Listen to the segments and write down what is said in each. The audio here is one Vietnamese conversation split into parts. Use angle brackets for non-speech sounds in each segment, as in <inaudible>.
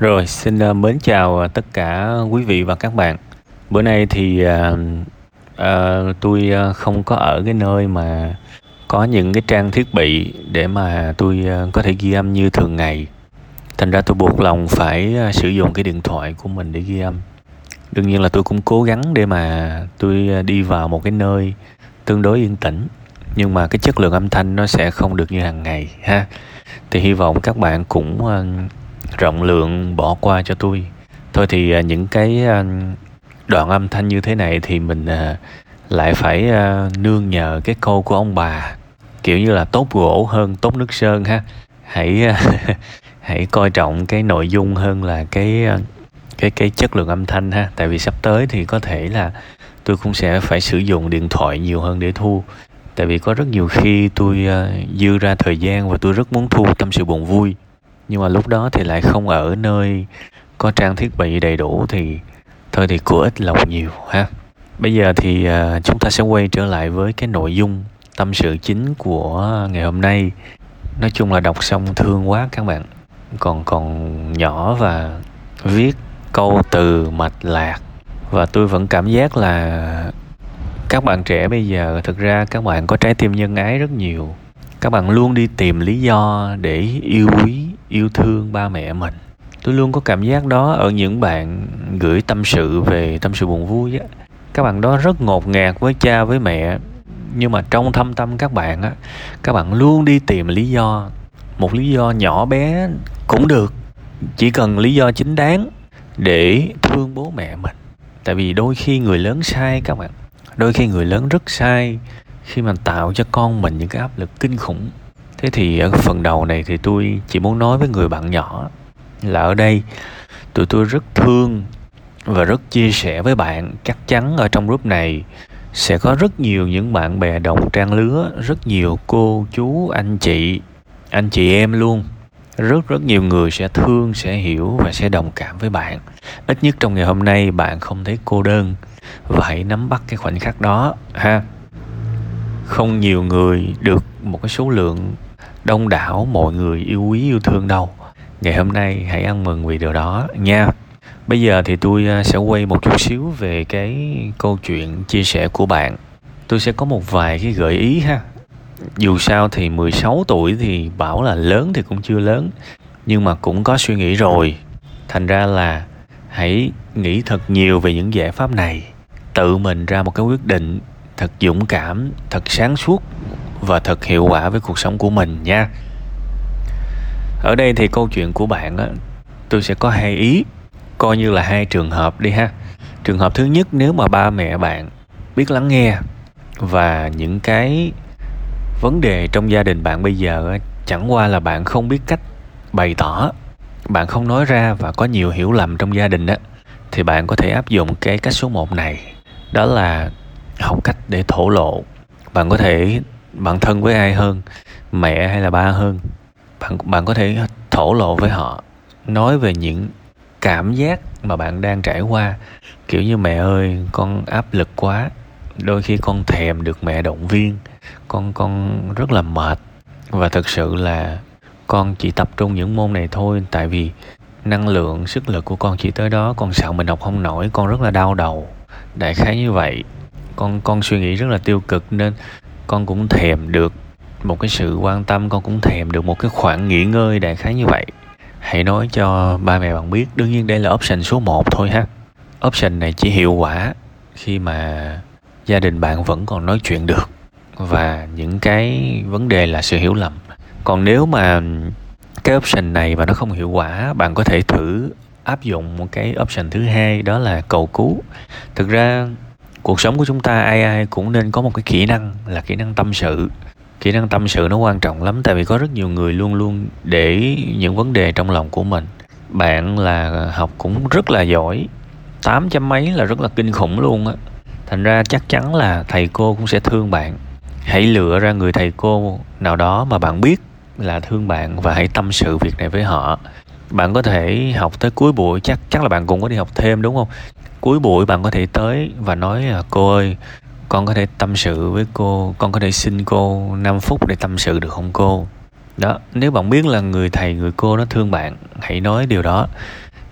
Rồi, xin uh, mến chào uh, tất cả quý vị và các bạn. Bữa nay thì uh, uh, tôi uh, không có ở cái nơi mà có những cái trang thiết bị để mà tôi uh, có thể ghi âm như thường ngày. Thành ra tôi buộc lòng phải uh, sử dụng cái điện thoại của mình để ghi âm. Đương nhiên là tôi cũng cố gắng để mà tôi uh, đi vào một cái nơi tương đối yên tĩnh. Nhưng mà cái chất lượng âm thanh nó sẽ không được như hàng ngày ha. Thì hy vọng các bạn cũng uh, rộng lượng bỏ qua cho tôi. Thôi thì à, những cái à, đoạn âm thanh như thế này thì mình à, lại phải nương nhờ cái câu của ông bà, kiểu như là tốt gỗ hơn tốt nước sơn ha. Hãy <laughs> hãy coi trọng cái nội dung hơn là cái cái cái chất lượng âm thanh ha. Tại vì sắp tới thì có thể là tôi cũng sẽ phải sử dụng điện thoại nhiều hơn để thu. Tại vì có rất nhiều khi tôi dư ra thời gian và tôi rất muốn thu tâm sự buồn vui nhưng mà lúc đó thì lại không ở nơi có trang thiết bị đầy đủ thì thôi thì của ít lòng nhiều ha. Bây giờ thì uh, chúng ta sẽ quay trở lại với cái nội dung tâm sự chính của ngày hôm nay. Nói chung là đọc xong thương quá các bạn. Còn còn nhỏ và viết câu từ mạch lạc. Và tôi vẫn cảm giác là các bạn trẻ bây giờ thực ra các bạn có trái tim nhân ái rất nhiều. Các bạn luôn đi tìm lý do để yêu quý yêu thương ba mẹ mình. Tôi luôn có cảm giác đó ở những bạn gửi tâm sự về tâm sự buồn vui á. Các bạn đó rất ngột ngạt với cha, với mẹ, nhưng mà trong thâm tâm các bạn á, các bạn luôn đi tìm lý do. Một lý do nhỏ bé cũng được, chỉ cần lý do chính đáng để thương bố mẹ mình. Tại vì đôi khi người lớn sai các bạn. Đôi khi người lớn rất sai khi mà tạo cho con mình những cái áp lực kinh khủng thế thì ở phần đầu này thì tôi chỉ muốn nói với người bạn nhỏ là ở đây tụi tôi rất thương và rất chia sẻ với bạn. Chắc chắn ở trong group này sẽ có rất nhiều những bạn bè đồng trang lứa, rất nhiều cô, chú, anh chị anh chị em luôn. Rất rất nhiều người sẽ thương, sẽ hiểu và sẽ đồng cảm với bạn. Ít nhất trong ngày hôm nay bạn không thấy cô đơn và hãy nắm bắt cái khoảnh khắc đó ha. Không nhiều người được một cái số lượng đông đảo mọi người yêu quý, yêu thương đâu. Ngày hôm nay hãy ăn mừng vì điều đó nha. Bây giờ thì tôi à, sẽ quay một chút xíu về cái câu chuyện chia sẻ của bạn. Tôi sẽ có một vài cái gợi ý ha. Dù sao thì 16 tuổi thì bảo là lớn thì cũng chưa lớn, nhưng mà cũng có suy nghĩ rồi. Thành ra là hãy nghĩ thật nhiều về những giải pháp này. Tự mình ra một cái quyết định thật dũng cảm, thật sáng suốt và thật hiệu quả với cuộc sống của mình nha. Ở đây thì câu chuyện của bạn á, tôi sẽ có hai ý, coi như là hai trường hợp đi ha. Trường hợp thứ nhất, nếu mà ba mẹ bạn biết lắng nghe và những cái vấn đề trong gia đình bạn bây giờ chẳng qua là bạn không biết cách bày tỏ, bạn không nói ra và có nhiều hiểu lầm trong gia đình á, thì bạn có thể áp dụng cái cách số 1 này, đó là học cách để thổ lộ. Bạn có thể bạn thân với ai hơn, mẹ hay là ba hơn? Bạn bạn có thể thổ lộ với họ, nói về những cảm giác mà bạn đang trải qua. Kiểu như, mẹ ơi, con áp lực quá. Đôi khi con thèm được mẹ động viên, con con rất là mệt. Và thực sự là con chỉ tập trung những môn này thôi, tại vì năng lượng, sức lực của con chỉ tới đó. Con sợ mình học không nổi, con rất là đau đầu. Đại khái như vậy. Con con suy nghĩ rất là tiêu cực nên con cũng thèm được một cái sự quan tâm, con cũng thèm được một cái khoảng nghỉ ngơi đại khái như vậy. Hãy nói cho ba mẹ bạn biết, đương nhiên đây là option số 1 thôi ha. Option này chỉ hiệu quả khi mà gia đình bạn vẫn còn nói chuyện được. Và những cái vấn đề là sự hiểu lầm. Còn nếu mà cái option này mà nó không hiệu quả, bạn có thể thử áp dụng một cái option thứ hai, đó là cầu cứu. Thực ra cuộc sống của chúng ta, ai ai cũng nên có một cái kỹ năng là kỹ năng tâm sự. Kỹ năng tâm sự nó quan trọng lắm, tại vì có rất nhiều người luôn luôn để những vấn đề trong lòng của mình. Bạn là học cũng rất là giỏi, tám trăm mấy là rất là kinh khủng luôn á. Thành ra chắc chắn là thầy cô cũng sẽ thương bạn. Hãy lựa ra người thầy cô nào đó mà bạn biết là thương bạn và hãy tâm sự việc này với họ. Bạn có thể học tới cuối buổi, chắc chắc là bạn cũng có đi học thêm, đúng không? Cuối buổi bạn có thể tới và nói là, cô ơi, con có thể tâm sự với cô, con có thể xin cô 5 phút để tâm sự được không cô? Đó, nếu bạn biết là người thầy, người cô nó thương bạn, hãy nói điều đó.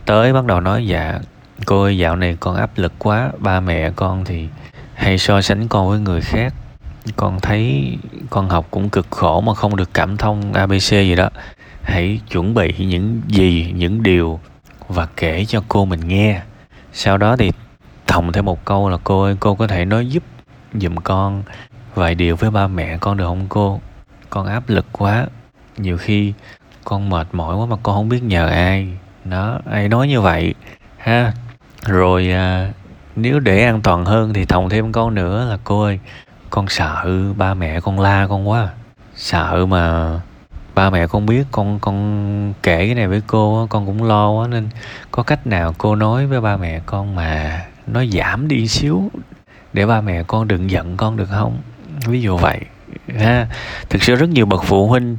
Tới bắt đầu nói dạ cô ơi, dạo này con áp lực quá, ba mẹ con thì hay so sánh con với người khác. Con thấy con học cũng cực khổ mà không được cảm thông abc gì đó. Hãy chuẩn bị những gì, những điều và kể cho cô mình nghe sau đó thì thòng thêm một câu là cô ơi cô có thể nói giúp giùm con vài điều với ba mẹ con được không cô? Con áp lực quá. Nhiều khi con mệt mỏi quá mà con không biết nhờ ai. Đó ai nói như vậy. Ha. Rồi à, nếu để an toàn hơn thì thòng thêm câu nữa là cô ơi con sợ ba mẹ con la con quá. Sợ mà ba mẹ con biết, con con kể cái này với cô con cũng lo quá, nên có cách nào cô nói với ba mẹ con mà nó giảm đi xíu để ba mẹ con đừng giận con được không? Ví dụ vậy, ha. Thực sự rất nhiều bậc phụ huynh,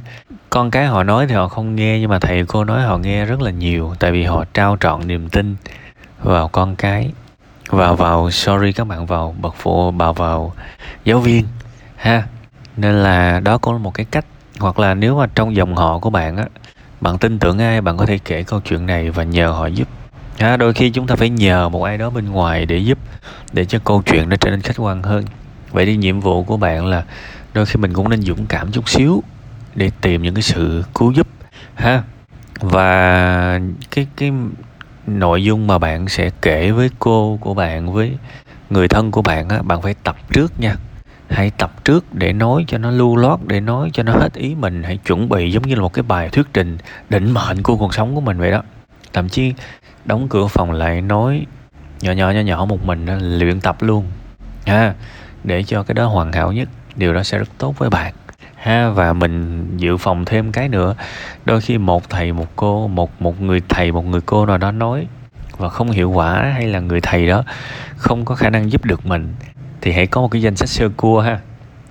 con cái họ nói thì họ không nghe, nhưng mà thầy cô nói họ nghe rất là nhiều, tại vì họ trao trọn niềm tin vào con cái. Vào vào, sorry các bạn, vào bậc phụ vào vào giáo viên, ha. Nên là đó cũng là một cái cách hoặc là nếu mà trong dòng họ của bạn á bạn tin tưởng ai bạn có thể kể câu chuyện này và nhờ họ giúp. À, đôi khi chúng ta phải nhờ một ai đó bên ngoài để giúp để cho câu chuyện nó trở nên khách quan hơn. Vậy thì nhiệm vụ của bạn là đôi khi mình cũng nên dũng cảm chút xíu để tìm những cái sự cứu giúp ha? Và cái cái nội dung mà bạn sẽ kể với cô của bạn với người thân của bạn á bạn phải tập trước nha hãy tập trước để nói cho nó lưu loát để nói cho nó hết ý mình. Hãy chuẩn bị giống như là một cái bài thuyết trình định mệnh của cuộc sống của mình vậy đó. Thậm chí, đóng cửa phòng lại nói nhỏ nhỏ nhỏ nhỏ một mình, luyện tập luôn. Ha, để cho cái đó hoàn hảo nhất, điều đó sẽ rất tốt với bạn. Ha, và mình dự phòng thêm cái nữa. Đôi khi một thầy, một cô, một một người thầy, một người cô nào đó nói và không hiệu quả, hay là người thầy đó không có khả năng giúp được mình thì hãy có một cái danh sách sơ cua ha.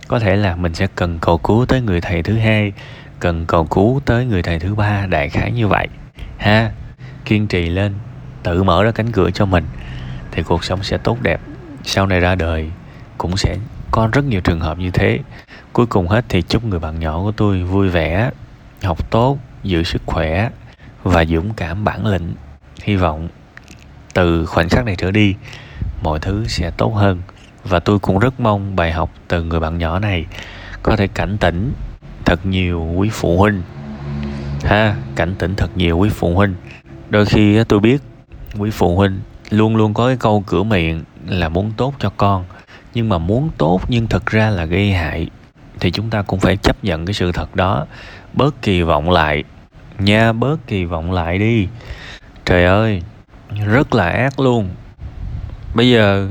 Có thể là mình sẽ cần cầu cứu tới người thầy thứ hai, cần cầu cứu tới người thầy thứ ba, đại khái như vậy, ha. Kiên trì lên, tự mở ra cánh cửa cho mình thì cuộc sống sẽ tốt đẹp. Sau này ra đời cũng sẽ có rất nhiều trường hợp như thế. Cuối cùng hết thì chúc người bạn nhỏ của tôi vui vẻ, học tốt, giữ sức khỏe và dũng cảm bản lĩnh. Hy vọng từ khoảnh khắc này trở đi, mọi thứ sẽ tốt hơn và tôi cũng rất mong bài học từ người bạn nhỏ này có thể cảnh tỉnh thật nhiều quý phụ huynh. Ha, cảnh tỉnh thật nhiều quý phụ huynh. Đôi khi tôi biết quý phụ huynh luôn luôn có cái câu cửa miệng là muốn tốt cho con, nhưng mà muốn tốt nhưng thực ra là gây hại, thì chúng ta cũng phải chấp nhận cái sự thật đó. Bớt kỳ vọng lại. Nha, bớt kỳ vọng lại đi. Trời ơi, rất là ác luôn. Bây giờ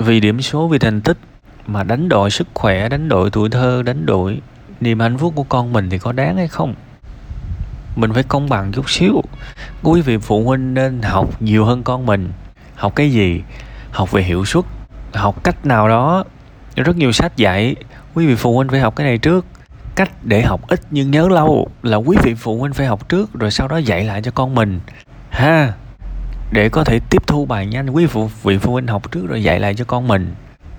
vì điểm số, vì thành tích mà đánh đổi sức khỏe, đánh đổi tuổi thơ, đánh đổi niềm hạnh phúc của con mình thì có đáng hay không? Mình phải công bằng chút xíu. Quý vị phụ huynh nên học nhiều hơn con mình. Học cái gì? Học về hiệu suất, học cách nào đó. Rất nhiều sách dạy, quý vị phụ huynh phải học cái này trước. Cách để học ít nhưng nhớ lâu là quý vị phụ huynh phải học trước rồi sau đó dạy lại cho con mình. Ha! Để có thể tiếp thu bài nhanh. Quý phụ, vị phụ huynh học trước rồi dạy lại cho con mình.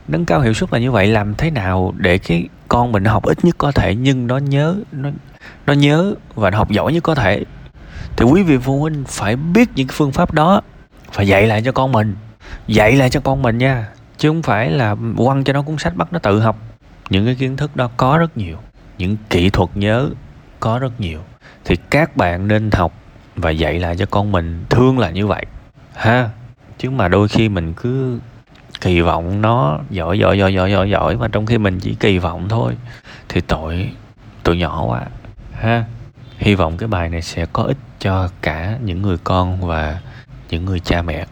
Nâng cao hiệu suất là như vậy, làm thế nào để cái con mình học ít nhất có thể, nhưng nó nhớ, nó nó nhớ và nó học giỏi nhất có thể. Thì quý vị phụ huynh phải biết những phương pháp đó, phải dạy lại cho con mình. Dạy lại cho con mình nha, chứ không phải là quăng cho nó cuốn sách bắt nó tự học. Những cái kiến thức đó có rất nhiều, những kỹ thuật nhớ có rất nhiều. Thì các bạn nên học và dạy lại cho con mình, thương là như vậy ha, chứ mà đôi khi mình cứ kỳ vọng nó giỏi giỏi giỏi giỏi giỏi giỏi, mà trong khi mình chỉ kỳ vọng thôi, thì tội tội nhỏ quá. Ha, hy vọng cái bài này sẽ có ích cho cả những người con và những người cha mẹ.